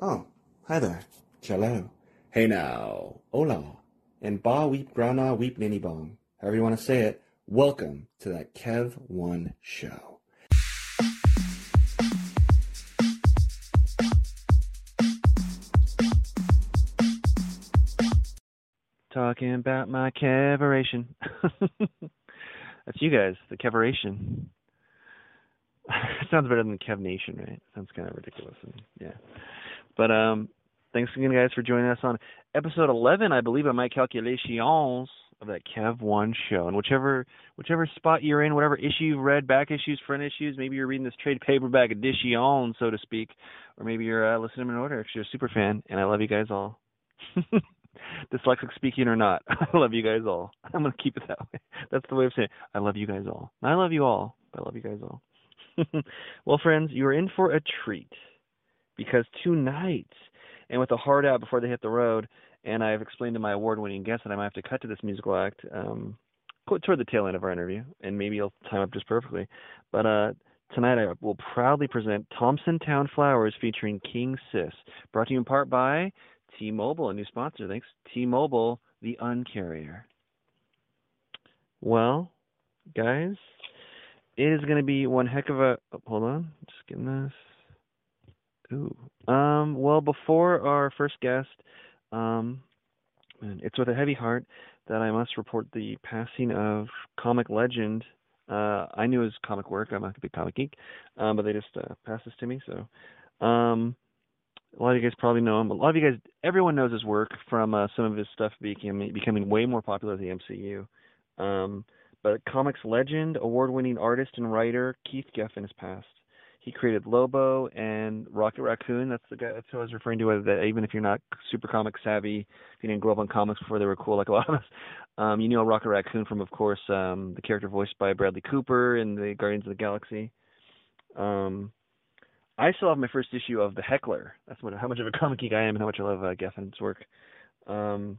Oh, hi there. Cello. Hey now. Hola. And ba weep grana weep ninny bong. However you want to say it. Welcome to that Kev One show. Talking about my keveration. That's you guys, the keveration. sounds better than Kev Nation, right? Sounds kind of ridiculous. And, yeah. But um, thanks again, guys, for joining us on episode 11, I believe, of my calculations of that Kev One show. And whichever whichever spot you're in, whatever issue you've read, back issues, front issues, maybe you're reading this trade paperback edition, so to speak, or maybe you're uh, listening in order because you're a super fan, and I love you guys all. Dyslexic speaking or not, I love you guys all. I'm gonna keep it that way. That's the way of saying it. I love you guys all. I love you all. I love you guys all. well, friends, you are in for a treat because tonight, and with a hard out before they hit the road, and I've explained to my award-winning guest that I might have to cut to this musical act um, toward the tail end of our interview, and maybe it'll time up just perfectly. But uh, tonight I will proudly present Thompson Town Flowers featuring King Sis, brought to you in part by T-Mobile, a new sponsor. Thanks, T-Mobile, the uncarrier. Well, guys, it is going to be one heck of a. Oh, hold on, just getting this. Ooh. Um. Well, before our first guest, um, it's with a heavy heart that I must report the passing of comic legend. Uh, I knew his comic work. I'm not a big comic geek, um, but they just uh, passed this to me. So, um, a lot of you guys probably know him. A lot of you guys, everyone knows his work from uh, some of his stuff becoming becoming way more popular at the MCU. Um, but comics legend, award-winning artist and writer Keith Giffen has passed. He created Lobo and Rocket Raccoon. That's the guy. That's who I was referring to. That even if you're not super comic savvy, if you didn't grow up on comics before they were cool, like a lot of us, um, you know Rocket Raccoon from, of course, um, the character voiced by Bradley Cooper in the Guardians of the Galaxy. Um, I still have my first issue of The Heckler. That's what, how much of a comic geek I am and how much I love uh, Giffen's work. Um,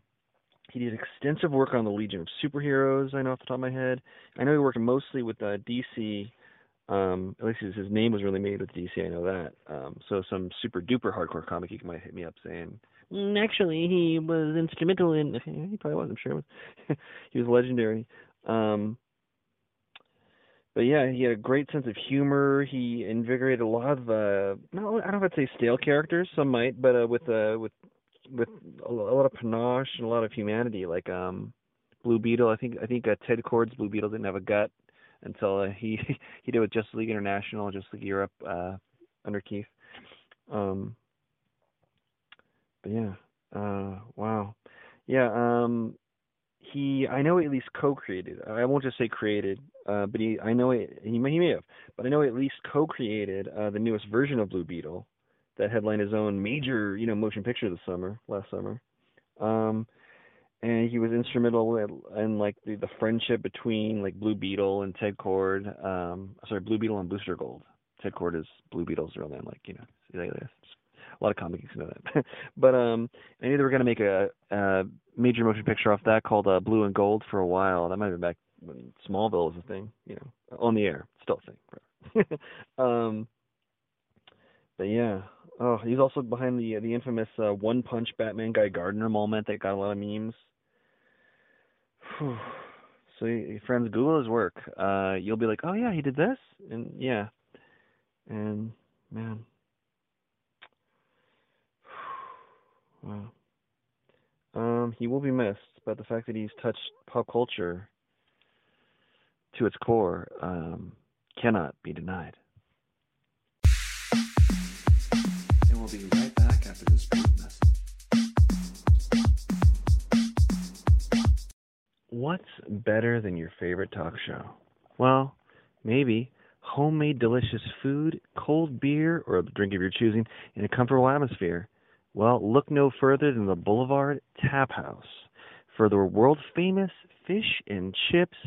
he did extensive work on the Legion of Superheroes. I know off the top of my head. I know he worked mostly with uh, DC. Um, at least his, his name was really made with DC. I know that. Um, so some super duper hardcore comic geek might hit me up saying, mm, actually, he was instrumental in. He probably was. I'm sure was. he was legendary. Um, but yeah, he had a great sense of humor. He invigorated a lot of uh, no, I don't know if I'd say stale characters. Some might, but uh, with uh, with with a lot of panache and a lot of humanity. Like um, Blue Beetle, I think I think uh, Ted Kord's Blue Beetle didn't have a gut until uh, he he did with Justice League International, Justice League Europe uh, under Keith. Um, but yeah, uh, wow, yeah. Um, he I know he at least co-created. I won't just say created, uh, but he I know he he may, he may have, but I know he at least co-created uh, the newest version of Blue Beetle that headlined his own major, you know, motion picture this summer, last summer. Um, and he was instrumental in, like the, the friendship between like Blue Beetle and Ted Kord. Um, sorry, Blue Beetle and Booster Gold. Ted Kord is Blue Beetle's real name, like you know. A lot of comic geeks know that. but um, I knew they were to make a, a major motion picture off that called uh, Blue and Gold for a while. That might have been back when Smallville was a thing, you know, on the air, still a thing. um, but yeah, Oh, he's also behind the the infamous uh, One Punch Batman Guy Gardner moment that got a lot of memes. Whew. So, friends, Google his work. Uh, you'll be like, oh yeah, he did this, and yeah, and man, wow. Um, he will be missed, but the fact that he's touched pop culture to its core um, cannot be denied. We'll be right back after this brief message. What's better than your favorite talk show? Well, maybe homemade delicious food, cold beer, or a drink of your choosing in a comfortable atmosphere. Well, look no further than the Boulevard Tap House for the world famous fish and chips,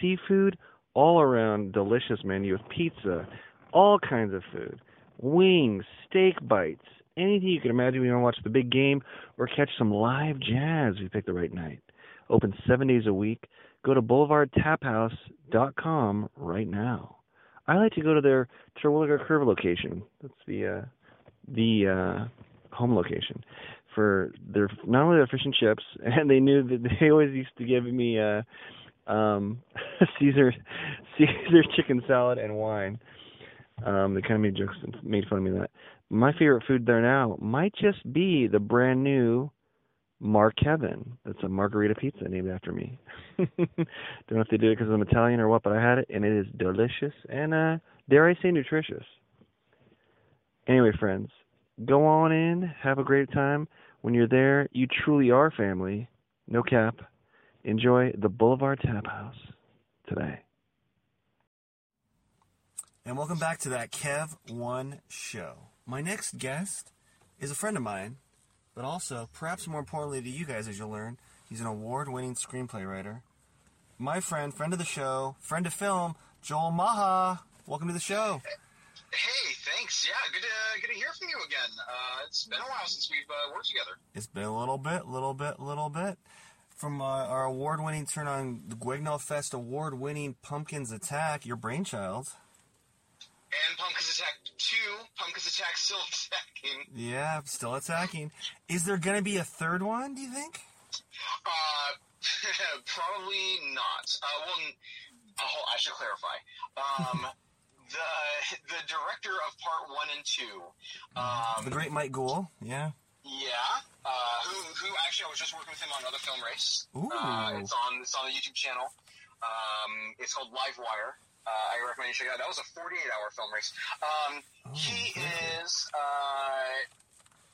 seafood, all around delicious menu with pizza, all kinds of food wings, steak bites, anything you can imagine you want to watch the big game or catch some live jazz if you pick the right night. Open seven days a week. Go to boulevardtaphouse.com right now. I like to go to their Terwilliger Curve location. That's the uh, the uh, home location for their not only their fish and chips, and they knew that they always used to give me uh, um, Caesar Caesar chicken salad and wine. Um, they kind of made jokes and made fun of me that. My favorite food there now might just be the brand new Mark Heaven. It's a margarita pizza named after me. Don't know if they did it because I'm Italian or what, but I had it and it is delicious and uh, dare I say nutritious. Anyway, friends, go on in, have a great time. When you're there, you truly are family. No cap. Enjoy the Boulevard Tap House today. And welcome back to that Kev One show. My next guest is a friend of mine, but also, perhaps more importantly to you guys, as you'll learn, he's an award-winning screenplay writer. My friend, friend of the show, friend of film, Joel Macha. Welcome to the show. Hey, thanks. Yeah, good to good to hear from you again. Uh, it's been a while since we've uh, worked together. It's been a little bit, little bit, little bit. From uh, our award-winning turn on the Guignol Fest award-winning Pumpkins Attack, your brainchild. And Pumpkins Attack 2, Pumpkins Attack still attacking. Yeah, still attacking. Is there going to be a third one, do you think? Uh, probably not. Uh, well, oh, I should clarify. Um, the the director of part one and two, um, The great Mike Gould, yeah. yeah, uh, who who actually I was just working with him on another film race. Ooh. Uh, it's on it's on the YouTube channel. Um, it's called Live Wire. Uh, I recommend you check it out. That was a 48 hour film race. Um, he is. Uh,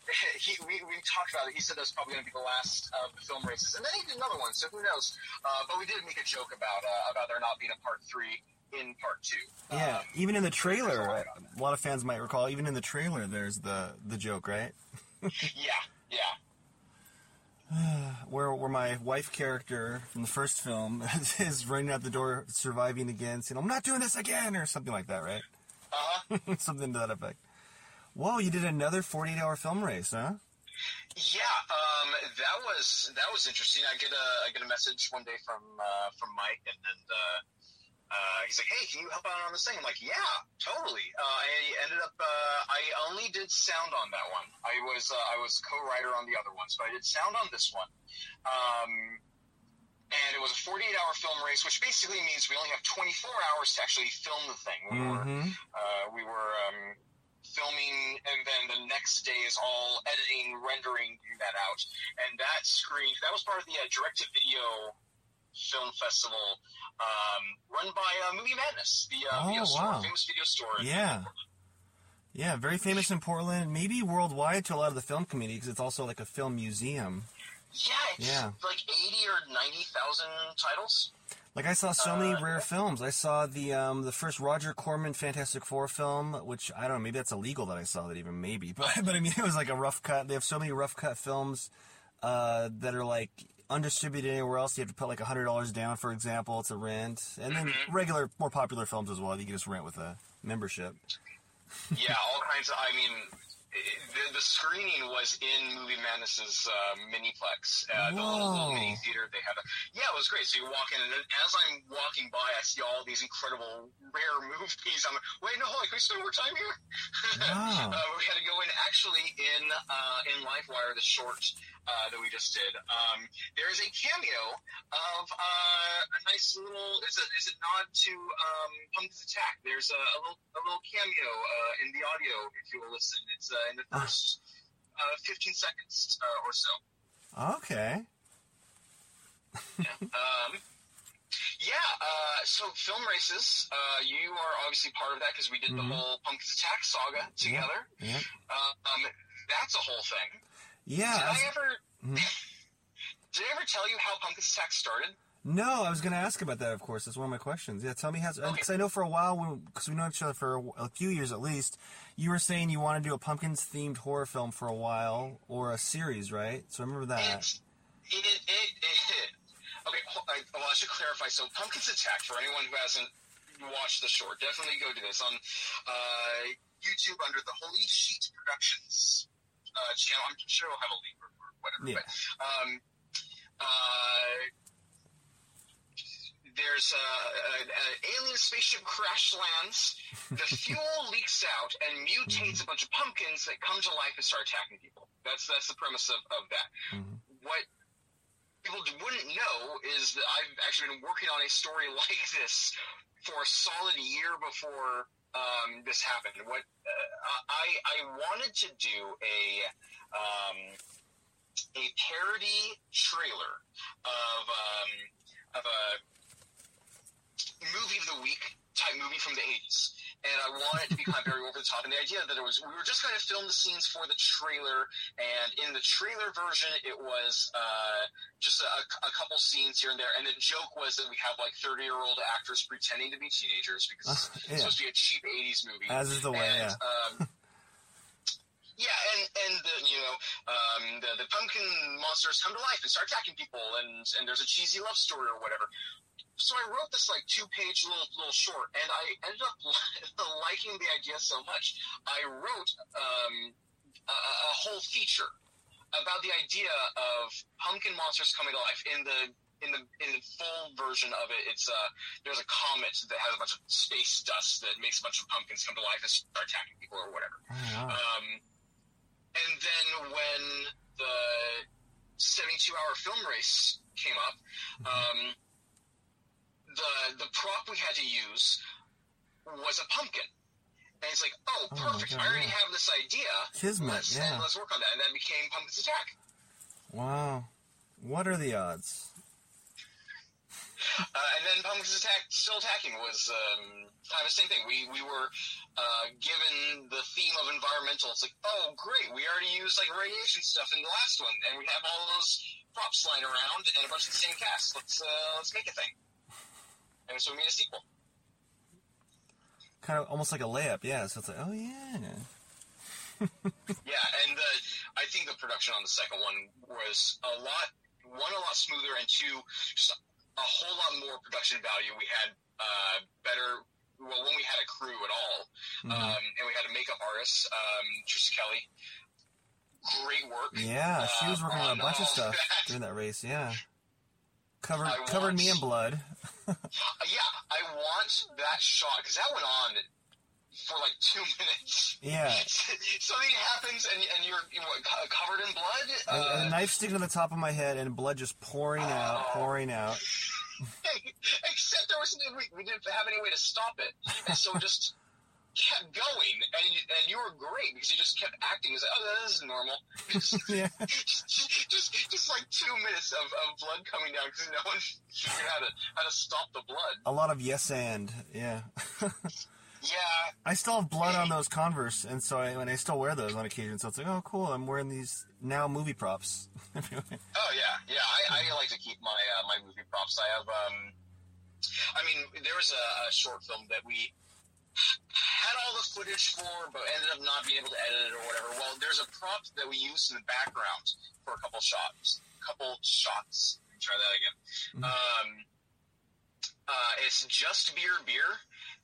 he, we, we talked about it. He said that's probably going to be the last of the film races, and then he did another one. So who knows? Uh, but we did make a joke about uh, about there not being a part three in part two. Yeah, Um, even in the there's a trailer, lot a lot of fans might recall, even in the trailer, there's the, the joke, right? yeah, yeah. Where, where my wife character from the first film is running out the door, surviving again, saying, I'm not doing this again, or something like that, right? Uh-huh. something to that effect. Whoa, you did another 48 hour film race, huh? Yeah, um, that was that was interesting. I get a I get a message one day from uh, from Mike, and then uh, uh, he's like, "Hey, can you help out on this thing?" I'm like, "Yeah, totally." Uh, I ended up uh, I only did sound on that one. I was uh, I was co-writer on the other ones, but I did sound on this one. Um, and it was a 48 hour film race, which basically means we only have 24 hours to actually film the thing. We were Mm-hmm. uh, we were um, filming, and then the next day is all editing, rendering, that out. And that screen that was part of the uh, direct to video film festival um, run by uh, Movie Madness, the uh, Oh, video store, famous video store. Yeah. Yeah, very famous in Portland, maybe worldwide to a lot of the film community because it's also like a film museum. Yeah, it's Yeah. like 80 or 90,000 titles. Like I saw so many Uh, rare films. I saw the um, the first Roger Corman Fantastic Four film, which I don't know, maybe that's illegal that I saw that even maybe, but but I mean it was like a rough cut. They have so many rough cut films uh, that are like undistributed anywhere else. You have to put like a hundred dollars down, for example, to rent, and then regular, more popular films as well. You can just rent with a membership. yeah, all kinds of. I mean, it, the, the screening was in Movie Madness's uh, miniplex, uh, the little, little mini theater they had. Yeah, it was great. So you walk in, and as I'm walking by, I see all these incredible rare movies. I'm like, wait, no, hold on, can we spend more time here? Wow. uh, actually in uh, in Livewire, the short uh, that we just did. Um, there is a cameo of uh, a nice little. Is a is a nod to um, Pumpkin's Attack. There's a, a little a little cameo uh, in the audio if you will listen. It's uh, in the Ah. first uh, 15 seconds uh, or so. Okay. Um, yeah, uh, so film races, uh, you are obviously part of that because we did Mhm. the whole Pumpkin's Attack saga together. Yeah. Uh, um, that's a whole thing. Yeah. Did I was- I ever? Mhm. Did I ever tell you how Pumpkin's Attack started? No, I was going to ask about that. Of course, that's one of my questions. Yeah, tell me how. Because I know for a while, because we know each other for a, a few years at least, you were saying you want to do a pumpkins themed horror film for a while or a series, right? So I remember that. It, it, it, okay, I, well, I should clarify. So, Pumpkin's Attack, for anyone who hasn't watched the short, definitely go do this on uh, YouTube under the Holy Sheet Productions uh, channel. I'm sure it'll have a link or, or whatever. Yeah. But, um, uh, there's a, an alien spaceship crash lands, the fuel leaks out and mutates a bunch of pumpkins that come to life and start attacking people. That's that's the premise of, of that. Mhm. What people wouldn't know is that I've actually been working on a story like this for a solid year before um, this happened. What uh, I I wanted to do a um, a parody trailer of um, of a movie of the week type movie from the 80s. And I wanted it to be kind of very over the top. And the idea that it was, we were just going to film the scenes for the trailer. And in the trailer version, it was uh, just a, a couple scenes here and there. And the joke was that we have like 30 year old actors pretending to be teenagers because Uh, it's supposed to be a cheap 80s movie. As is the way, and, yeah. Um, yeah, and and the, you know um, the the pumpkin monsters come to life and start attacking people, and and there's a cheesy love story or whatever. So I wrote this like two page little little short, and I ended up liking the idea so much. I wrote um, a, a whole feature about the idea of pumpkin monsters coming to life in the in the in the full version of it, it's uh there's a comet that has a bunch of space dust that makes a bunch of pumpkins come to life and start attacking people or whatever. Oh, wow. Um, and then when the 72 hour film race came up, um, the the prop we had to use was a pumpkin. And it's like, oh, Oh perfect! God, I already yeah. have this idea. Kismet, let's, yeah. let's work on that. And that became Pumpkins Attack. Wow. What are the odds? Uh, and then Pumpkins Attack, Still Attacking was um, kind of the same thing. We we were uh, given the theme of environmental. It's like, oh, great, we already used like radiation stuff in the last one, and we have all those props lying around and a bunch of the same cast. Let's uh, let's make a thing. And so we made a sequel. Kind of almost like a layup, yeah. So it's like, oh yeah. Yeah, and uh, I think the production on the second one was a lot, one a lot smoother, and two, just a, whole lot more production value. We had uh, better, well, when we had a crew at all, Mhm. um, and we had a makeup artist, um, Trisha Kelly. Great work. Yeah, she was working on a bunch of stuff that. during that race. Yeah, covered I covered me in blood. Yeah, I want that shot because that went on for like two minutes. Yeah, Something happens and, and you're, you're what, covered in blood. a, Uh, a knife sticking to the top of my head and blood just pouring out, Oh. pouring out. Except there was we, we didn't have any way to stop it, and so just kept going, and you, and you were great because you just kept acting as like, oh this is normal. Yeah, just, just just like two minutes of, of blood coming down because no one figured out how to how to stop the blood. a lot of yes and yeah. Yeah, I still have blood on those Converse, and so I, and I still wear those on occasion. So it's like, oh, cool, I'm wearing these now movie props. Oh yeah, yeah. I, I like to keep my uh, my movie props. I have. um I mean, there was a, a short film that we had all the footage for, but ended up not being able to edit it or whatever. Well, there's a prop that we used in the background for a couple shots. Couple shots. Let me try that again. Mhm. Um, uh, it's just beer, beer,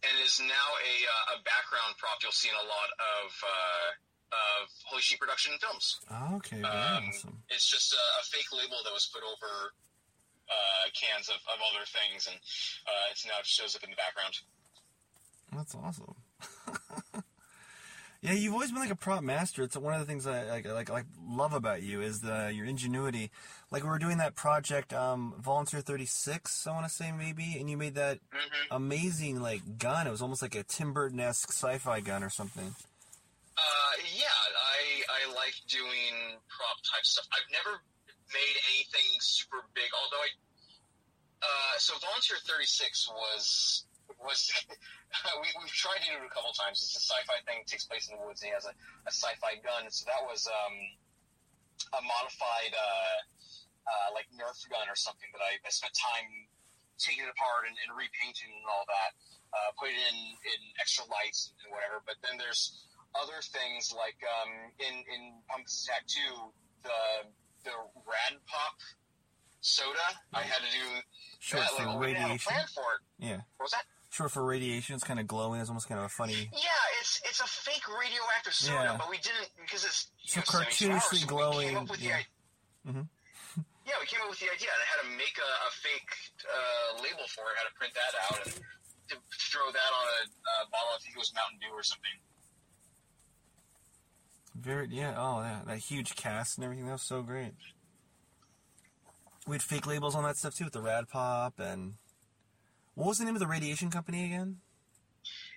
and is now a uh, a background prop you'll see in a lot of uh, of Holy Sheep production films. okay, very Um, awesome. It's just a, a fake label that was put over uh, cans of, of other things, and uh, it's now it shows up in the background. That's awesome. yeah, you've always been like a prop master. It's one of the things I like, like, like love about you is the your ingenuity. Like we were doing that project, um, Volunteer Thirty Six, I want to say maybe, and you made that hmm amazing like gun. It was almost like a Tim Burton esque sci-fi gun or something. Uh, yeah, I I like doing prop type stuff. I've never made anything super big, although I. Uh, so Volunteer Thirty Six was was we we've tried to do it a couple times. It's a sci-fi thing. It takes place in the woods. And he has a, a sci-fi gun. So that was um, a modified uh, uh, like Nerf gun or something that I, I spent time taking it apart and, and repainting and all that. Uh, put it in in extra lights and whatever. But then there's other things like um, in in Pumpkins Attack Two, the the Rad Pop soda. I had to do Short that. for Like, we didn't a radiation. plan for it. Yeah, What was that? short for radiation. It's kind of glowing. It's almost kind of a funny. Yeah, it's it's a fake radioactive soda, Yeah. but we didn't because it's So know, 72 hours, cartoonishly so glowing, up with the yeah. Yeah, we came up with the idea and how to make a, a fake uh, label for it, how to print that out and to throw that on a, a bottle. I think it was Mountain Dew or something. Very yeah. Oh yeah, that huge cast and everything. That was so great. We had fake labels on that stuff too with the Rad Pop and what was the name of the radiation company again?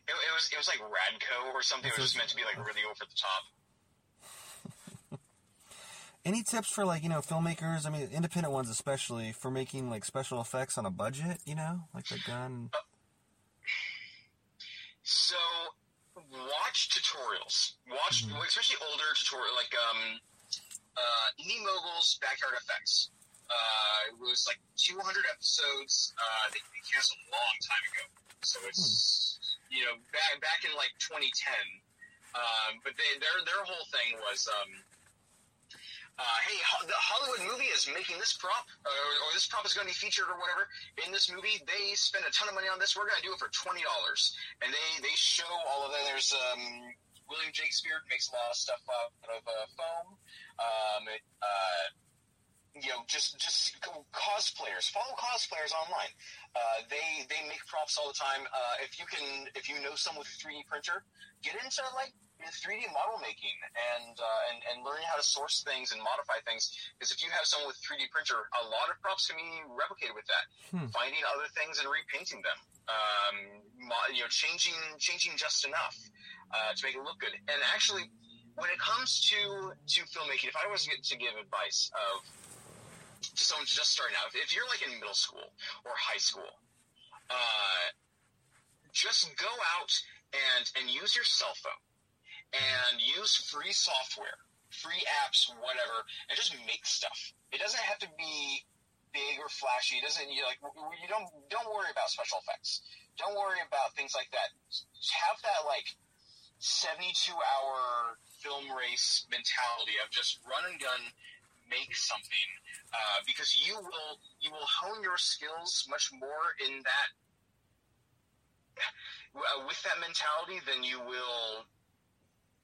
It, it was it was like Radco or something. It was just meant to be like really over the top. Any tips for like you know filmmakers? I mean, independent ones especially for making like special effects on a budget. You know, like the gun. So watch tutorials. Watch mm-hmm. especially older tutorial like um, uh, Indy Mogul's Backyard Effects. Uh, it was like 200 episodes. Uh, they, they canceled a long time ago, so it's hmm. you know back back in like 2010. Um, but they, their their whole thing was um, uh, hey, the Hollywood movie is making this prop, or, or this prop is going to be featured or whatever in this movie. They spend a ton of money on this. We're going to do it for twenty dollars, and they they show all of that. There's um, William Shakespeare makes a lot of stuff out of uh, foam. Um, it, uh, you know, just just cosplayers. Follow cosplayers online. Uh, they they make props all the time. Uh, if you can, if you know someone with a 3D printer, get into like 3D model making and, uh, and and learning how to source things and modify things. Because if you have someone with 3D printer, a lot of props can be replicated with that. Hmm. Finding other things and repainting them. Um, you know, changing changing just enough uh, to make it look good. And actually, when it comes to to filmmaking, if I was to give advice of to someone just starting out, if you're like in middle school or high school, uh, just go out and and use your cell phone and use free software, free apps, whatever, and just make stuff. It doesn't have to be big or flashy. It doesn't you like you don't don't worry about special effects. Don't worry about things like that. Have that like 72 hour film race mentality of just run and gun make something uh, because you will you will hone your skills much more in that uh, with that mentality than you will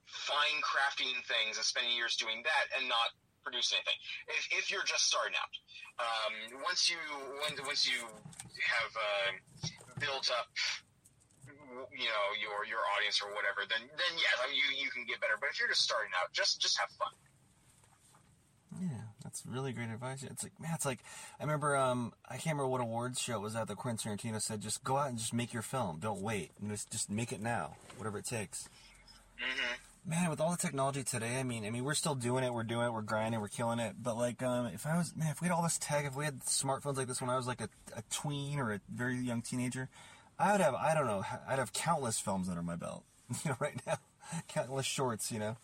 fine crafting things and spending years doing that and not produce anything. If, if you're just starting out, um, once you when, once you have uh, built up you know your your audience or whatever, then then yeah, you you can get better. But if you're just starting out, just just have fun. Yeah, that's really great advice. It's like, man, it's like, I remember, um, I can't remember what awards show it was at the Quentin Tarantino said, just go out and just make your film. Don't wait. Just, just make it now, whatever it takes. Mm-hmm. Man, with all the technology today, I mean, I mean, we're still doing it. We're doing it. We're grinding. We're killing it. But like, um, if I was, man, if we had all this tech, if we had smartphones like this when I was like a, a tween or a very young teenager, I would have, I don't know, I'd have countless films under my belt. You know, right now, countless shorts. You know.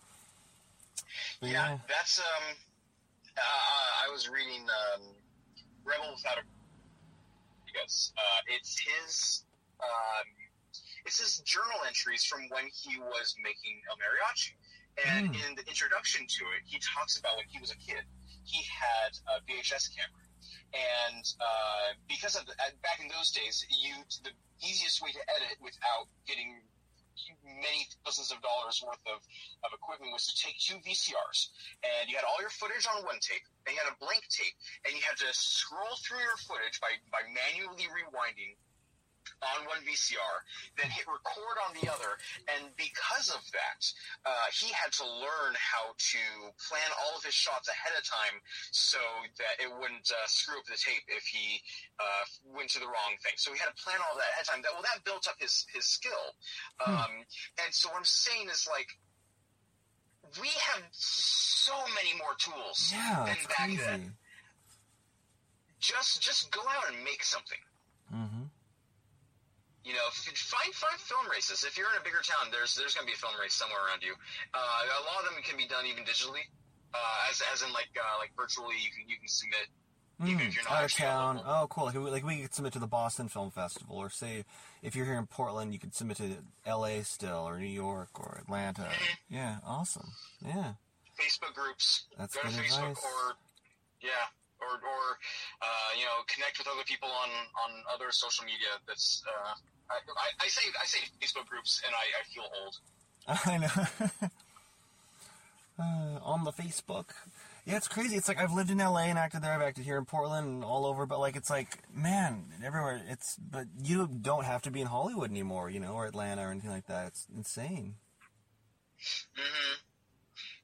yeah, yeah, that's um uh, I was reading um, Rebel Without a because uh, it's his um, it's his journal entries from when he was making El Mariachi. And mm. in the introduction to it, he talks about when he was a kid, he had a VHS camera. And uh, because of the, back in those days, you the easiest way to edit without getting many thousands of dollars worth of, of equipment was to take two VCRs and you had all your footage on one tape and you had a blank tape and you had to scroll through your footage by, by manually rewinding on one VCR, then hit record on the other. And because of that, uh, he had to learn how to plan all of his shots ahead of time so that it wouldn't uh, screw up the tape if he uh, went to the wrong thing. So he had to plan all that ahead of time. That, well, that built up his, his skill. Hmm. Um, and so what I'm saying is like, we have so many more tools yeah, than back crazy. then. Just, just go out and make something. Mm-hmm. You know, find find film races. If you're in a bigger town, there's there's going to be a film race somewhere around you. Uh, a lot of them can be done even digitally, uh, as as in like uh, like virtually. You can you can submit. Mm, even if you're not out of town. Oh, cool. Like we, like we could submit to the Boston Film Festival, or say if you're here in Portland, you could submit to L.A. still, or New York, or Atlanta. Mm-hmm. Yeah, awesome. Yeah. Facebook groups. That's Go good to Facebook advice. or yeah, or or uh, you know connect with other people on on other social media. That's uh, I, I, say I say Facebook groups, and I, I feel old. I know. uh, on the Facebook. Yeah, it's crazy. It's like I've lived in LA and acted there. I've acted here in Portland and all over. But like, it's like, man, everywhere. It's but you don't have to be in Hollywood anymore, you know, or Atlanta or anything like that. It's insane. hmm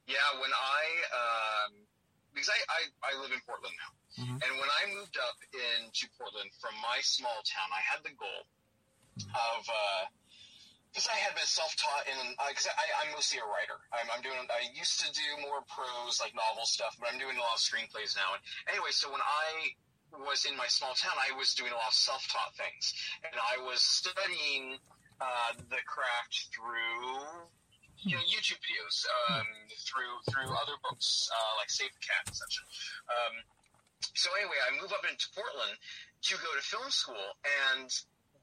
Yeah, when I um, because I, I I live in Portland now, Mhm. and when I moved up into Portland from my small town, I had the goal of. Uh, because I had been self-taught in, because I, I'm mostly a writer. I'm, I'm doing. I used to do more prose, like novel stuff, but I'm doing a lot of screenplays now. And anyway, so when I was in my small town, I was doing a lot of self-taught things, and I was studying uh, the craft through you know YouTube videos, um, through through other books uh, like Save the Cat and such. Um, so anyway, I moved up into Portland to go to film school, and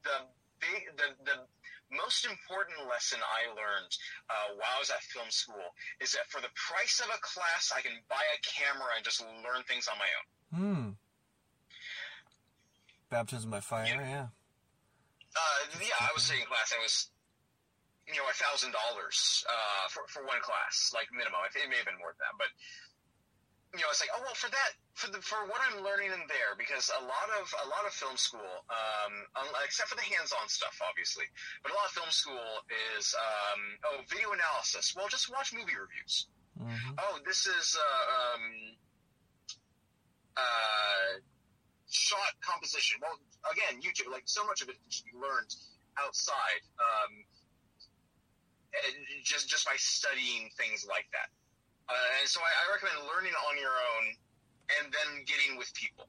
the big the the most important lesson I learned uh, while I was at film school is that for the price of a class, I can buy a camera and just learn things on my own. Hmm. Baptism by fire. Yeah. Uh, yeah, I was taking class. It was, you know, a thousand dollars uh, for for one class, like minimum. I it may have been more than that, but you know, it's like, oh well, for that, for the for what I'm learning in there, because a lot of a lot of film school, um, except for the hands-on stuff, obviously, but a lot of film school is um, oh, video analysis. Well, just watch movie reviews. hmm Oh, this is uh, um, uh, shot composition. Well, again, YouTube, like so much of it should be learned outside, um, and just just by studying things like that. Uh, and so I, I recommend learning on your own and then getting with people.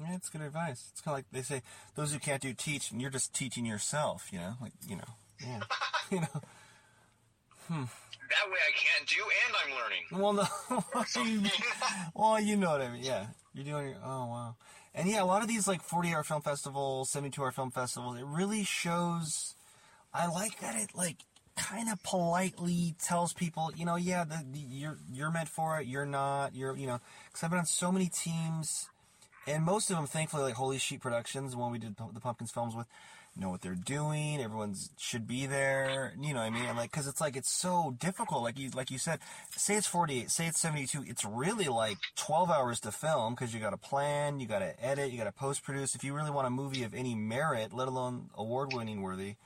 Yeah, it's good advice. It's kind of like they say, those who can't do teach, and you're just teaching yourself. You know, like you know, yeah, you know. Hmm. That way, I can't do, and I'm learning. Well, no. you, well, you know what I mean. Yeah, you're doing. Your, oh wow. And yeah, a lot of these like 40 hour film festivals, 72 hour film festivals, it really shows. I like that it like kind of politely tells people, you know, yeah, the, the, you're you're meant for it. You're not. You're you know, because I've been on so many teams, and most of them, thankfully, like Holy Sheep Productions, the one we did the Pumpkins films with, know what they're doing. Everyone's should be there. You know what I mean? And like, cause it's like, it's so difficult. Like you, like you said, say it's 48, say it's 72. It's really like 12 hours to film because you got to plan, you got to edit, you got to post produce. If you really want a movie of any merit, let alone award winning worthy,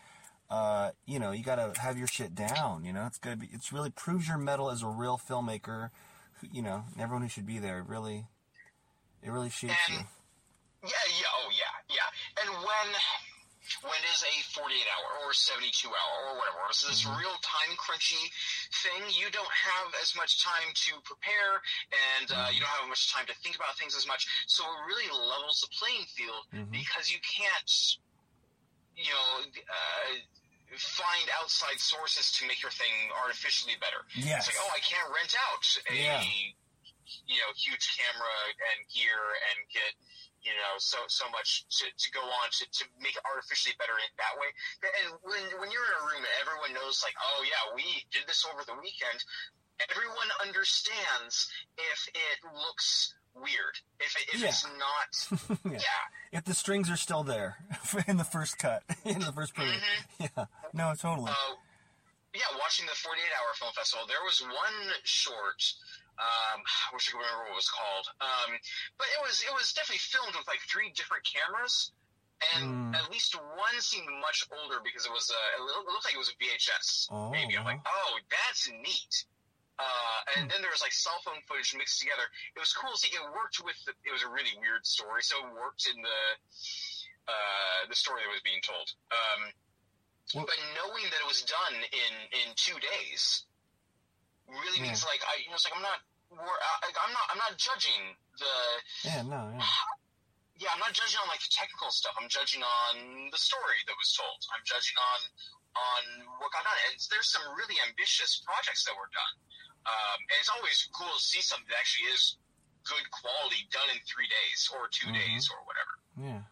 uh, you know, you got to have your shit down. You know, it's gonna be, it's really proves your metal as a real filmmaker. who- You know, everyone who should be there. It really, it really shapes you. Yeah, yeah, oh yeah, yeah. And when when it is a 48 hour or 72 hour or whatever, this real time crunchy thing, you don't have as much time to prepare, and uh, you don't have much time to think about things as much. So it really levels the playing field Mhm. because you can't, you know. Uh, Find outside sources to make your thing artificially better. Yes. It's like, oh, I can't rent out a Yeah. you know huge camera and gear and get you know so so much to, to go on to, to make it artificially better in that way. And when when you're in a room and everyone knows like, oh yeah, we did this over the weekend. Everyone understands if it looks weird, if it, if Yeah. it's not, Yeah. yeah. If the strings are still there in the first cut, in the first preview. Yeah. No, totally. Uh, yeah, watching the 48 hour film festival, there was one short. Um, I wish I could remember what it was called. Um, but it was it was definitely filmed with like three different cameras, and Mm. at least one seemed much older because it was uh, it looked it looked like it was a VHS. Oh, maybe I'm like, oh, that's neat. Uh, and then there was like cell phone footage mixed together. It was cool to see. It worked with. The, it was a really weird story, so it worked in the uh, the story that was being told. Um, Well- but knowing that it was done in in two days really Yeah. means like I you know it's like I'm not wor- I- like, I'm not I'm not judging the yeah, no, yeah. yeah I'm not judging on like the technical stuff. I'm judging on the story that was told. I'm judging on on what got done. And there's some really ambitious projects that were done. Um, and it's always cool to see something that actually is good quality done in three days or 2 Mhm. days or whatever. Yeah.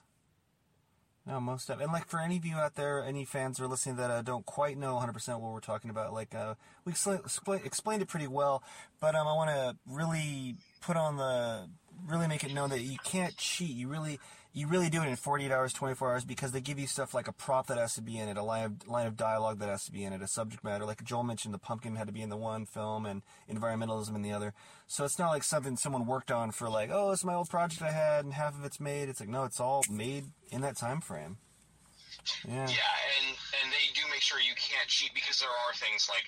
No, most of and like for any of you out there, any fans who are listening that uh, don't quite know 100% what we're talking about, like uh, we expla- explained it pretty well, but um, I want to really put on the really make it known that you can't cheat. You really, you really do it in 48 hours, 24 hours because they give you stuff like a prop that has to be in it, a line of line of dialogue that has to be in it, a subject matter. Like Joel mentioned, the pumpkin had to be in the one film and environmentalism in the other. So it's not like something someone worked on for like, oh, it's my old project I had and half of it's made. It's like no, it's all made in that time frame. Yeah. Yeah, and and they do make sure you can't cheat because there are things like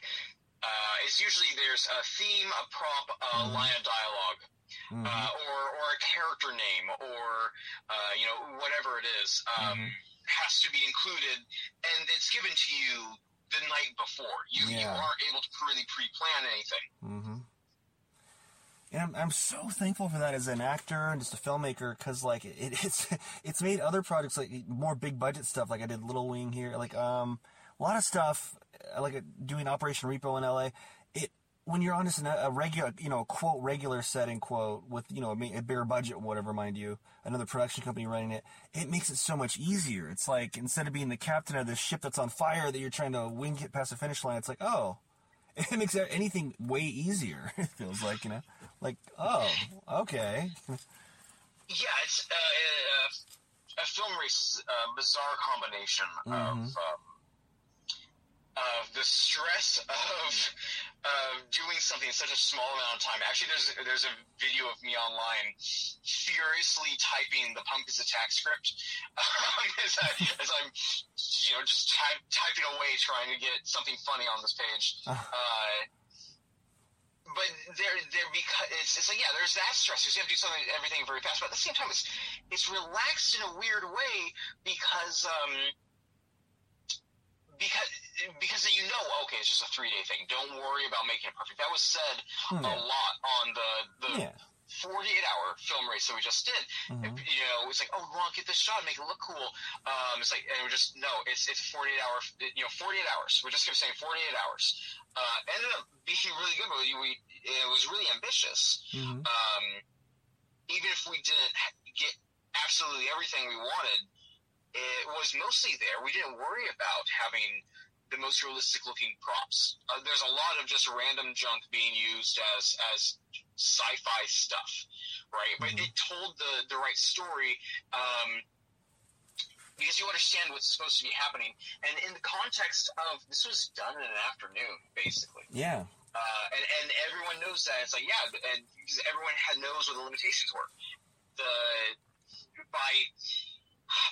uh, it's usually there's a theme, a prop, a mm-hmm. line of dialogue mm-hmm. uh, or or a character name, or uh, you know whatever it is, um, mm-hmm. has to be included, and it's given to you the night before. You yeah. you aren't able to really pre-plan anything. Mm-hmm. And I'm, I'm so thankful for that as an actor and just a filmmaker because like it, it's it's made other projects like more big budget stuff like I did Little Wing here like um a lot of stuff like doing Operation Repo in LA when you're on just a regular, you know, quote regular setting, quote with you know a, a bigger budget, whatever, mind you, another production company running it, it makes it so much easier. It's like instead of being the captain of this ship that's on fire that you're trying to wing it past the finish line, it's like oh, it makes anything way easier. It feels like you know, like oh, okay. Yeah, it's uh, a, a film race is a bizarre combination mm-hmm. of. Um, of the stress of uh, doing something in such a small amount of time. Actually, there's there's a video of me online furiously typing the Pumpkins Attack script um, as, I, as I'm you know just ty- typing away trying to get something funny on this page. Uh. Uh, but there, there because it's, it's like yeah, there's that stress. You have to do something, everything very fast. But at the same time, it's it's relaxed in a weird way because um, because because you know, okay, it's just a three day thing. Don't worry about making it perfect. That was said hmm. a lot on the the. Yeah. 48 hour film race that we just did. Mm-hmm. You know, it's like, oh, we want to get this shot, make it look cool. Um, it's like, and we're just, no, it's, it's 48 hour, you know, 48 hours. We're just going to say 48 hours. Uh, ended up being really good, but we, we it was really ambitious. Mm-hmm. Um, even if we didn't get absolutely everything we wanted, it was mostly there. We didn't worry about having the most realistic looking props. Uh, there's a lot of just random junk being used as as sci-fi stuff, right? Mm-hmm. But it told the the right story. Um, because you understand what's supposed to be happening, and in the context of this was done in an afternoon, basically. Yeah. Uh, and, and everyone knows that. It's like, yeah, and because everyone had knows what the limitations were. The by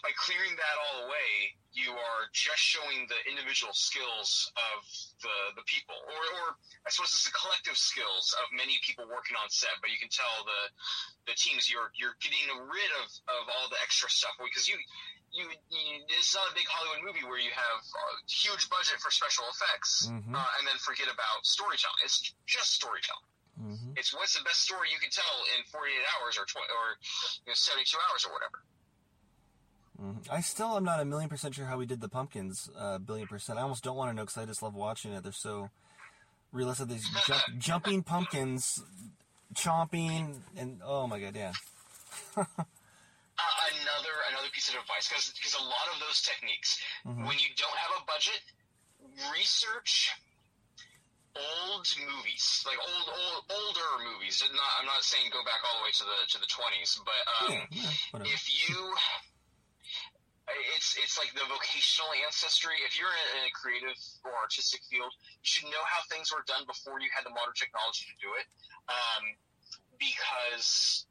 by clearing that all away, you are just showing the individual skills of the the people, or, or I suppose it's the collective skills of many people working on set. But you can tell the the teams you're you're getting rid of of all the extra stuff because you. You, you, it's not a big Hollywood movie where you have a huge budget for special effects mm-hmm. uh, and then forget about storytelling. It's just storytelling. Mm-hmm. It's what's the best story you can tell in 48 hours or 20, or you know, 72 hours or whatever. Mm-hmm. I still am not a million percent sure how we did the pumpkins, uh, billion percent. I almost don't want to know because I just love watching it. They're so realistic. These jump, jumping pumpkins, chomping, and oh my god, yeah. uh, another another piece of advice because because a lot of those techniques, mm-hmm. when you don't have a budget, research old movies, like old, old older movies. Not, I'm not saying go back all the way to the to the 20s, but um, yeah, yeah, if you it's it's like the vocational ancestry. If you're in a, creative or artistic field, you should know how things were done before you had the modern technology to do it, um, because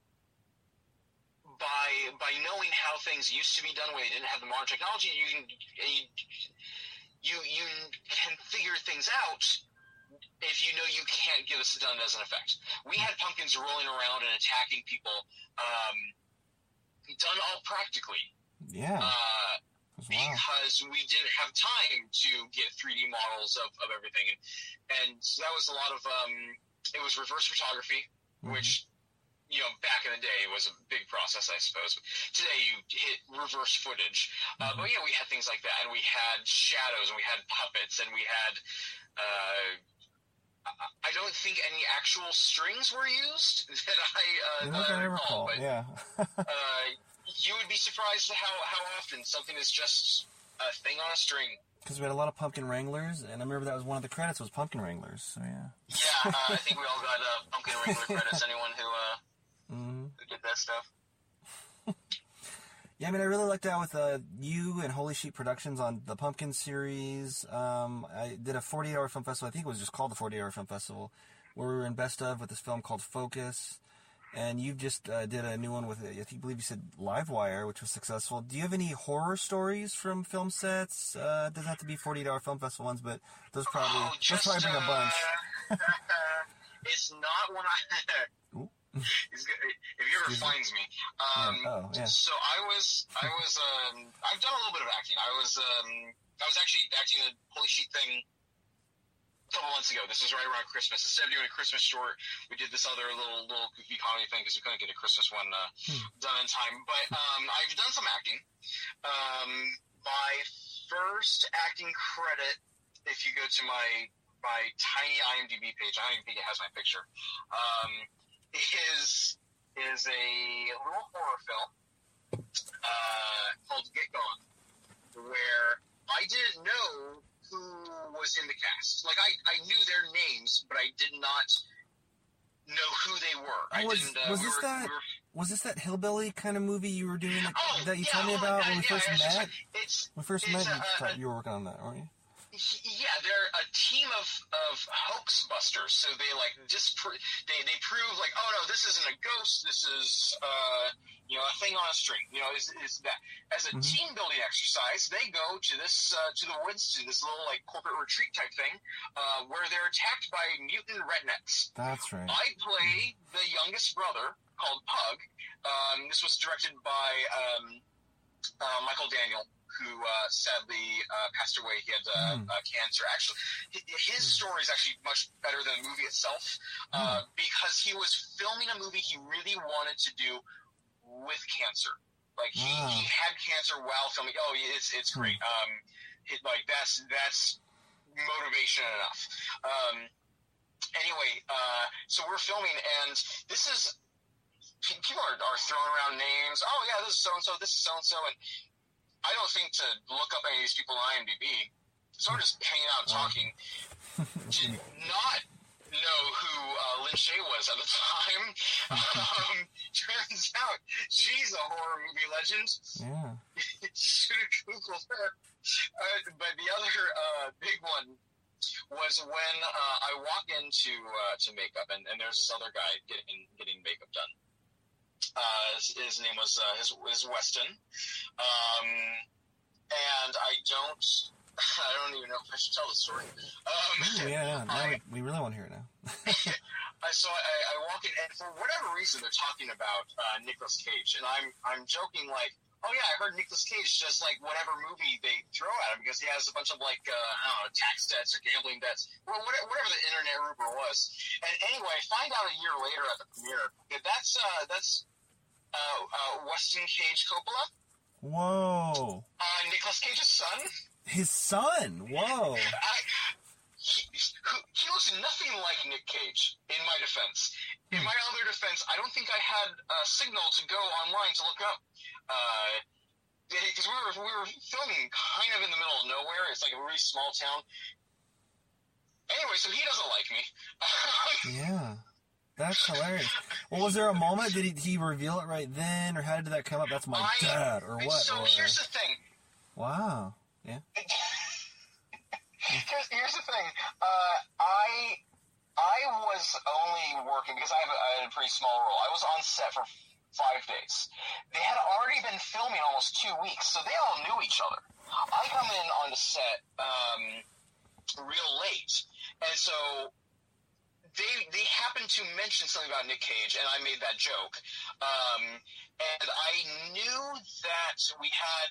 by by knowing how things used to be done when they didn't have the modern technology, you can you you can figure things out. If you know you can't get this done as an effect, we had pumpkins rolling around and attacking people, um, done all practically yeah. Uh, because we didn't have time to get 3D models of, of everything. And, and so that was a lot of, um, it was reverse photography, mm-hmm. which, you know, back in the day was a big process, I suppose. But today you hit reverse footage. Uh, mm-hmm. but yeah, we had things like that. And we had shadows and we had puppets and we had, uh, I don't think any actual strings were used that I, uh, that I recall. But, yeah. uh, you would be surprised how, how often something is just a thing on a string. Because we had a lot of pumpkin wranglers, and I remember that was one of the credits was pumpkin wranglers. So yeah. Yeah, uh, I think we all got uh, pumpkin wrangler credits. Anyone who uh, mm-hmm. who did that stuff. Yeah, I mean, I really lucked out with uh, you and Holy Sheep Productions on the Pumpkin series. Um, I did a 48 hour film festival. I think it was just called the 48 hour film festival, where we were in best of with this film called Focus. And you've just uh, did a new one with, I think, believe you said Livewire, which was successful. Do you have any horror stories from film sets? Uh, doesn't have to be 48 hour film festival ones, but those probably, Oh, those just, probably bring a bunch. uh, it's not one I. Ooh. He's good. If he ever finds me, um, Yeah. Oh, yeah. So I was, I was, um, I've done a little bit of acting. I was, um, I was actually acting a Holy Sheet thing a couple months ago. This was right around Christmas. Instead of doing a Christmas short, we did this other little little goofy comedy thing because we couldn't get a Christmas one uh, Hmm. done in time. But um, I've done some acting. Um, my first acting credit, if you go to my my tiny IMDb page, I don't even think it has my picture. Um, is is a little horror film uh, called Get Gone, where I didn't know who was in the cast. Like I, I knew their names, but I did not know who they were. I was- didn't. Uh, was we this were, that- we were- Was this that hillbilly kind of movie you were doing that, oh, that you yeah, told me oh, about that- when we yeah, first met? like- it's When we first met, you, a- thought a- you were working on that, weren't you? Yeah, they're a team of, of hoax busters. So they like just pr- they they prove like, oh no, this isn't a ghost. This is uh, you know a thing on a string. You know, is is that as a Mhm. team building exercise? They go to this uh, to the woods to this little like corporate retreat type thing uh, where they're attacked by mutant rednecks. That's right. I play the youngest brother called Pug. Um, this was directed by um, uh, Michael Daniel, who uh, sadly uh, passed away. He had uh, Hmm. uh, cancer. Actually, his story is actually much better than the movie itself Hmm. uh, because he was filming a movie he really wanted to do with cancer. Like he, Wow. he had cancer while filming. Oh, it's it's Hmm. great. Um, it, like that's that's motivation enough. Um, anyway, uh, so we're filming, and this is pe- people are, are throwing around names. Oh yeah, this is so and so. This is so and so, and I don't think to look up any of these people on IMDb. So we're just hanging out talking. Did not know who uh, Lin Shaye was at the time. um, turns out she's a horror movie legend. Yeah. Should have googled her. Uh, but the other uh, big one was when uh, I walk into uh, to makeup, and, and there's this other guy getting getting makeup done. Uh, his, his name was uh, his, his Weston, um, and I don't. I don't even know if I should tell the story. Um, Ooh, yeah, I- we, really want to hear it now. I saw I, I walk in, and for whatever reason, they're talking about uh, Nicolas Cage, and I'm I'm joking like, oh yeah, I heard Nicolas Cage does like whatever movie they throw at him because he has a bunch of like uh, I don't know tax debts or gambling debts, well whatever, whatever the internet rumor was. And anyway, I find out a year later at the premiere that that's uh, that's uh, uh, Weston Cage Coppola, Whoa. uh, Nicolas Cage's son. His son. Whoa. I, he, he looks nothing like Nick Cage, in my defense. In my other defense, I don't think I had a signal to go online to look up. Uh, because we were, we were filming kind of in the middle of nowhere. It's like a really small town. Anyway, so he doesn't like me. Yeah. That's hilarious. Well, was there a moment? Did he, he reveal it right then, or how did that come up? That's my I- dad, or what? So or, here's the thing. wow. Yeah. here's, here's the thing. Uh, I I was only working because I I had a pretty small role. I was on set for five days. They had already been filming almost two weeks, so they all knew each other. I come in on the set um, real late, and so they they happened to mention something about Nick Cage, and I made that joke. Um, and I knew that we had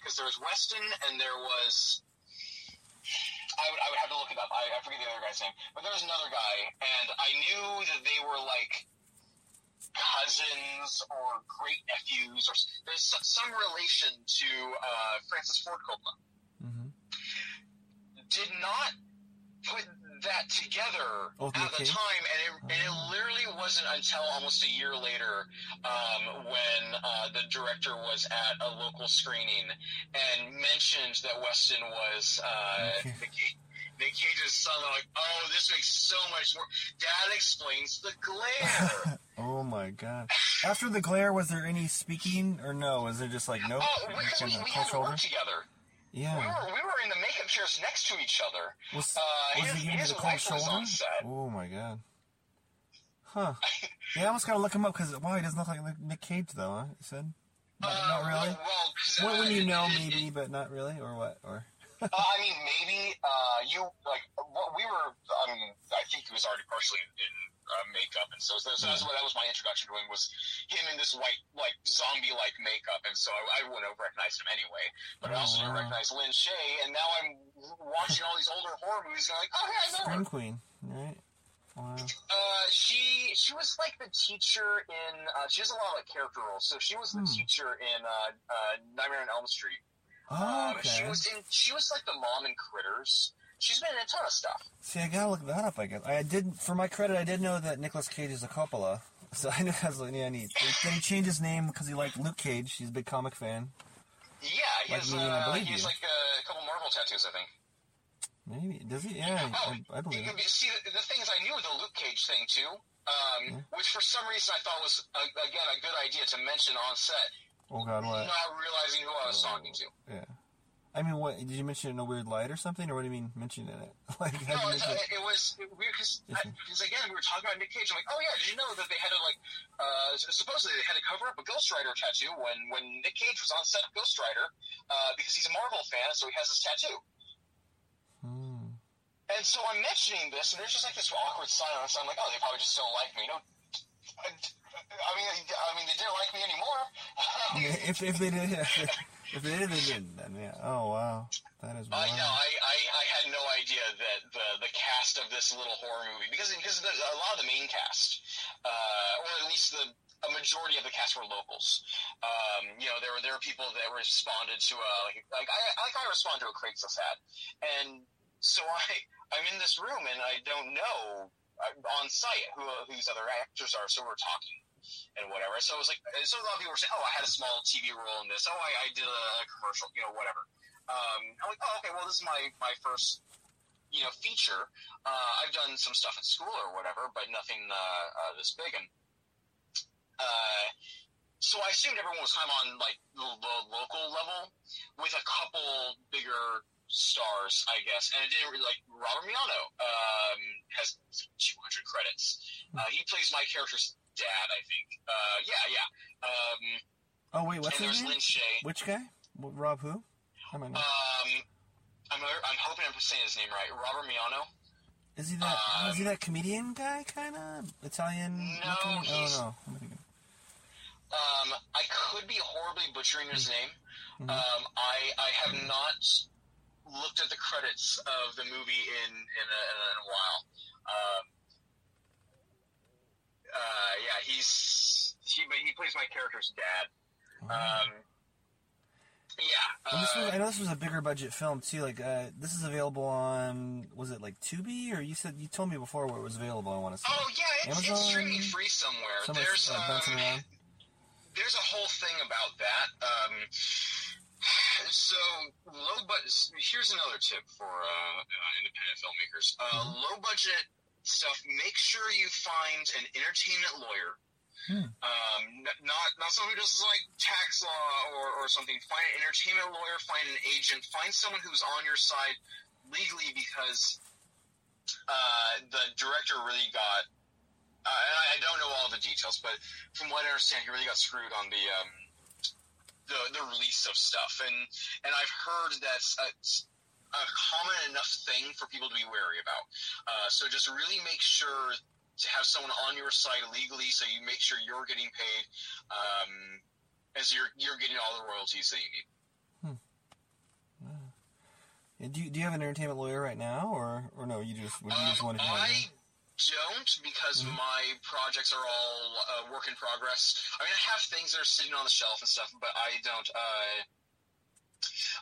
because there was Weston and there was I would, I would have to look it up. I, I forget the other guy's name, but there was another guy, and I knew that they were like cousins or great nephews, or there's so- some relation to uh, Francis Ford Coppola. hmm Did not put that together Oh, at the okay. time, and it, and it literally wasn't until almost a year later um, when uh, the director was at a local screening and mentioned that Weston was uh, Okay. the Cage, Nick Cage's son. They're like, oh, this makes so much more. Dad explains the glare. oh my god! After the glare, was there any speaking or no? Was there just like no? Oh, because we, we had to work together. Yeah. We were, we were in the makeup chairs next to each other. Was, uh, was his, he his the cold shoulder? Oh my god. Huh. Yeah, I almost gotta look him up because wow, he doesn't look like Nick Cage though. Huh? You said. Not, Uh, not really. Well, well when you know, it- maybe, but not really, or what? Or uh, I mean, maybe uh, you like what we were. I mean, I think he was already partially in, uh, makeup, and so, so that's what that was my introduction to him was him in this white, like zombie-like makeup, and so I, I wouldn't have recognized him anyway. But I also Oh, didn't recognize Lin Shaye, and now I'm watching all these older horror movies, and I'm like, oh yeah, I know her. Scream Queen, right? Wow. Uh, she she was like the teacher in. Uh, she does a lot of like character roles. So she was the Hmm. teacher in uh, uh, Nightmare on Elm Street. Oh, Um, She was in. She was like the mom in Critters. She's been in a ton of stuff. See, I gotta look that up. I guess I did. For my credit, I did know that Nicolas Cage is a Coppola. So I knew that's like, yeah, neat. Then he changed his name because he liked Luke Cage. He's a big comic fan. Yeah, he Like has. me, and I uh, believe he has like a couple Marvel tattoos, I think. Maybe does he? Yeah, Oh, I, I believe you- it. See, the, the thing is, I knew the Luke Cage thing too, um, Yeah. which for some reason I thought was uh, again a good idea to mention on set, Oh God, what? not realizing who I was talking to. Yeah. I mean, what did you mention it in a weird light or something, or what do you mean mentioning it? like, No, do you it's, mention uh, it was weird because again we were talking about Nick Cage. I'm like, oh yeah, did you know that they had to like uh, supposedly they had to cover up a Ghost Rider tattoo when when Nick Cage was on set of Ghost Rider uh, because he's a Marvel fan, so he has this tattoo. Hmm. And so I'm mentioning this, and there's just like this awkward silence. I'm like, oh, they probably just don't like me. No, I, I mean, I mean, they didn't like me anymore. Yeah, if if they did, if they did, they didn't. Then yeah. Oh wow, that is I wild. know. I, I, I had no idea that the, the cast of this little horror movie because because a lot of the main cast, uh, or at least the a majority of the cast were locals. Um, you know, there were there were people that responded to a like like I like I respond to a Craigslist ad, and so I I'm in this room and I don't know uh, on site who whose other actors are, so we're talking and whatever. So it was like, so a lot of people were saying, oh, I had a small TV role in this. Oh, I, I did a commercial, you know, whatever. Um, I'm like, oh, okay, well, this is my, my first, you know, feature. Uh, I've done some stuff at school or whatever, but nothing uh, uh, this big. And uh, so I assumed everyone was kind of on like the, the local level with a couple bigger stars, I guess. And it didn't really like Robert Miano um, has 200 credits. Uh, he plays my character's dad, I think. Uh, yeah, yeah. Um, Oh wait, what's and his name? Lin Shaye. Which guy? Rob who? I might know. Um, I'm, I'm hoping I'm saying his name right. Robert Miano. is he that? um, is he that comedian guy? Kind of Italian. No, looking? he's- Oh no. Um, I could be horribly butchering his name. Mhm. Um, I I have not looked at the credits of the movie in in a, in a while. Um, uh, yeah, he's he, but he plays my character's dad. Um, yeah. This was, I Uh, know this was a bigger budget film too. Like uh, this is available on was it like Tubi or you said you told me before where it was available. I want to say. oh yeah, it's, Amazon? it's streaming free somewhere. Somewhere, There's uh, bouncing around. there's a whole thing about that. Um, so low budget. Here's another tip for uh, uh, independent filmmakers: uh, Mhm. low budget stuff. Make sure you find an entertainment lawyer. Hmm. Um, not not someone who does like tax law or, or something. Find an entertainment lawyer. Find an agent. Find someone who's on your side legally because uh, the director really got. Uh, and I, I don't know all the details, but from what I understand, he really got screwed on the um, the, the release of stuff, and and I've heard that a, a common enough thing for people to be wary about. Uh, so just really make sure to have someone on your side legally, so you make sure you're getting paid, um, as you're you're getting all the royalties that you need. And do you, do you have an entertainment lawyer right now, or or no? You just would you just Um, want to? I don't because Mhm. my projects are all uh, work in progress. I mean, I have things that are sitting on the shelf and stuff, but I don't. Uh,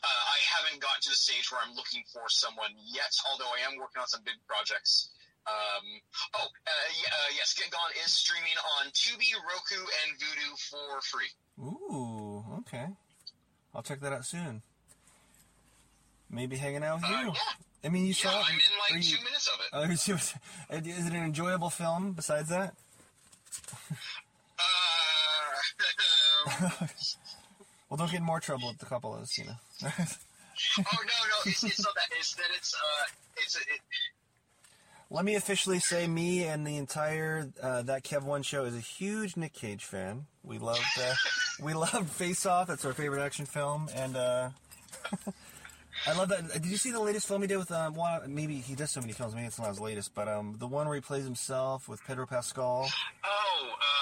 uh, I haven't gotten to the stage where I'm looking for someone yet. Although I am working on some big projects. Um, oh, uh, uh, yes, Get Gone is streaming on Tubi, Roku, and Vudu for free. Ooh, okay. I'll check that out soon. Maybe hanging out with Uh, you. yeah, I mean, you Yeah, saw. it. I'm in like you- two minutes of it. Oh, is it is it an enjoyable film besides that? Uh, um, Well, don't get in more trouble with the Coppolas, you know. oh no, no, it's, it's not that. It's that it's uh, it's it, Let me officially say, me and the entire uh, that Kev One show is a huge Nick Cage fan. We love uh, we loved Face Off. That's our favorite action film, and uh, I love that. Did you see the latest film he did with um, one? Maybe he does so many films. Maybe it's not his latest, but um, the one where he plays himself with Pedro Pascal. Oh, uh,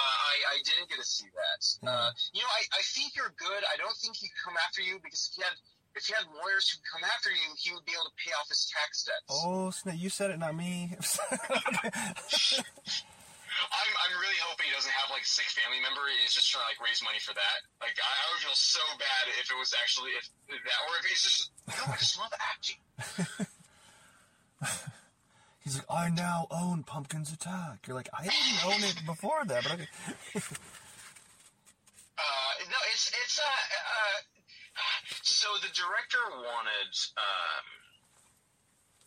I, I didn't get to see that. Uh, you know, I, I think you're good. I don't think he'd come after you because if he had if he had lawyers who'd come after you, he would be able to pay off his tax debts. Oh, snap! You said it, not me. I'm, I'm really hoping he doesn't have like a sick family member he's just trying to like raise money for that. Like I, I would feel so bad if it was actually if that or if he's just no, I just love acting. He's like, I now own Pumpkin's Attack. You're like, I didn't own it before that, but okay. Uh, no, it's it's uh, uh so the director wanted um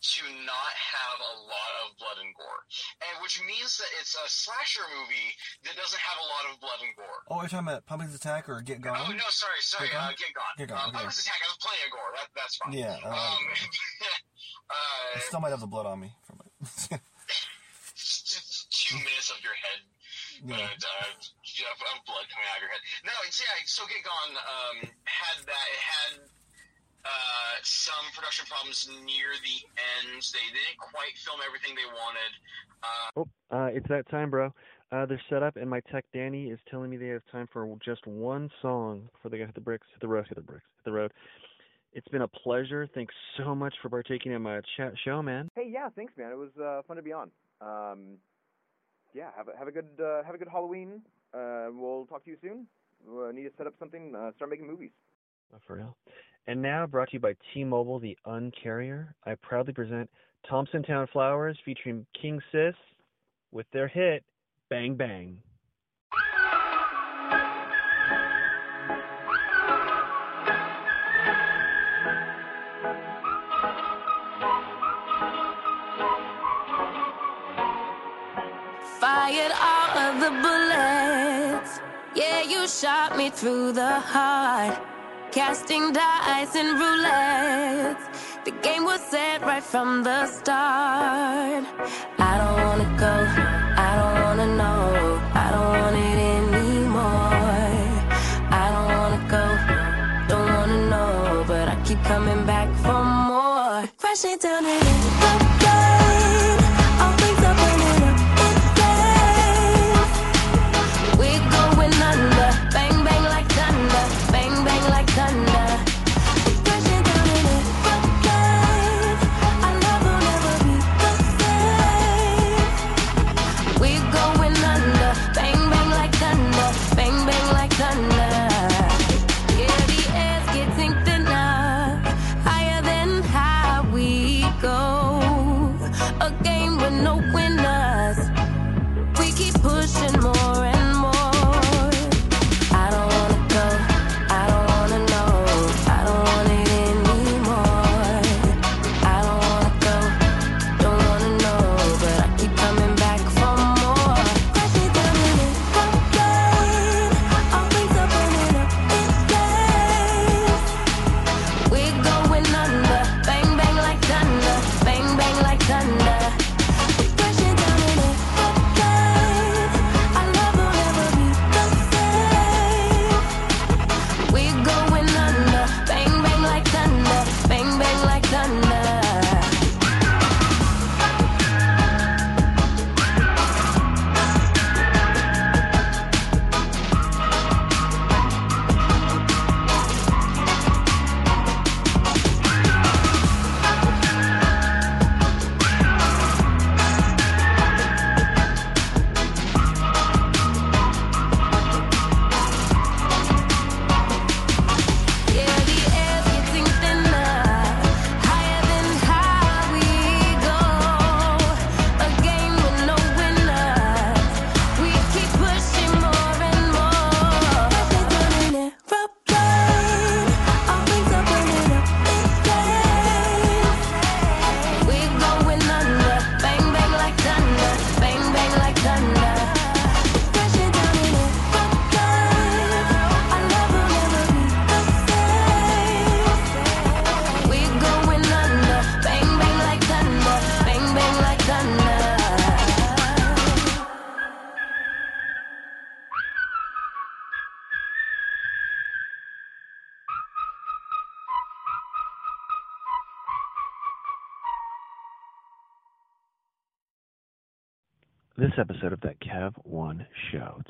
to not have a lot of blood and gore, and which means that it's a slasher movie that doesn't have a lot of blood and gore. Oh, you're talking about Pumpkin's Attack or Get Gone? Oh no, sorry, sorry, Get Gone? uh, get gone. Get Gone, Um, okay. Pumpkin's Attack has plenty of gore. That, that's fine. Yeah, uh, Um, I uh, still might have the blood on me from it. just two minutes of your head, Yeah. but, uh, you have, blood coming out of your head. No, it's yeah. So Get Gone um, had that. It had uh, some production problems near the end. They, they didn't quite film everything they wanted. Uh, Oh, uh, it's that time, bro. Uh, they're set up, and my tech Danny is telling me they have time for just one song before they go hit the bricks, hit the road, hit the bricks, hit the road. It's been a pleasure. Thanks so much for partaking in my chat show, man. Hey, yeah, thanks, man. It was uh, fun to be on. Um, yeah, have a have a good uh, have a good Halloween. Uh, we'll talk to you soon. We need to set up something. Uh, start making movies. Oh, for real. And now, brought to you by T-Mobile, the Uncarrier, I proudly present Thompson Town Flowers featuring King Sis with their hit "Bang Bang." You shot me through the heart. Casting dice and roulette. The game was set right from the start. I don't wanna go. I don't wanna know. I don't want it anymore. I don't wanna go. Don't wanna know. But I keep coming back for more. Crashing down in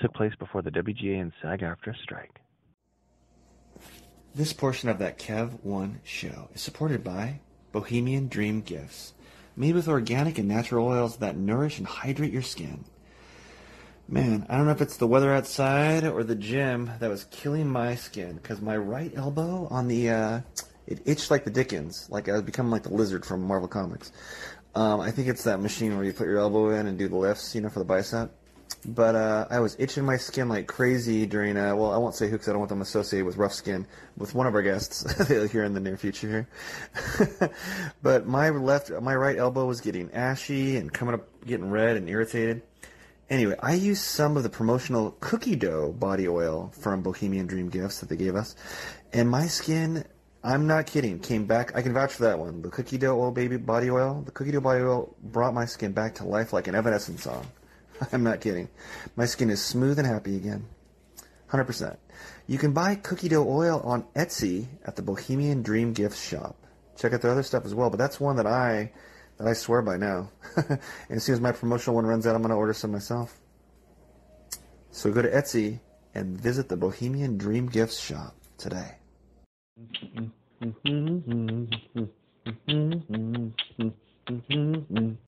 took place before the WGA and SAG AFTRA strike. This portion of that Kev One show is supported by Bohemian Dream Gifts, made with organic and natural oils that nourish and hydrate your skin. Man, I don't know if it's the weather outside or the gym that was killing my skin because my right elbow on the uh, it itched like the Dickens, like I was becoming like the lizard from Marvel Comics. Um, I think it's that machine where you put your elbow in and do the lifts, you know, for the bicep. But uh, I was itching my skin like crazy during. Uh, well, I won't say who because I don't want them associated with rough skin. With one of our guests here in the near future here. but my left, my right elbow was getting ashy and coming up, getting red and irritated. Anyway, I used some of the promotional cookie dough body oil from Bohemian Dream Gifts that they gave us, and my skin I'm not kidding. Came back. I can vouch for that one. The cookie dough oil baby body oil. The cookie dough body oil brought my skin back to life like an Evanescence song. I'm not kidding. My skin is smooth and happy again. 100%. You can buy cookie dough oil on Etsy at the Bohemian Dream Gift shop. Check out their other stuff as well, but that's one that I that I swear by now. and as soon as my promotional one runs out, I'm going to order some myself. So go to Etsy and visit the Bohemian Dream Gifts shop today.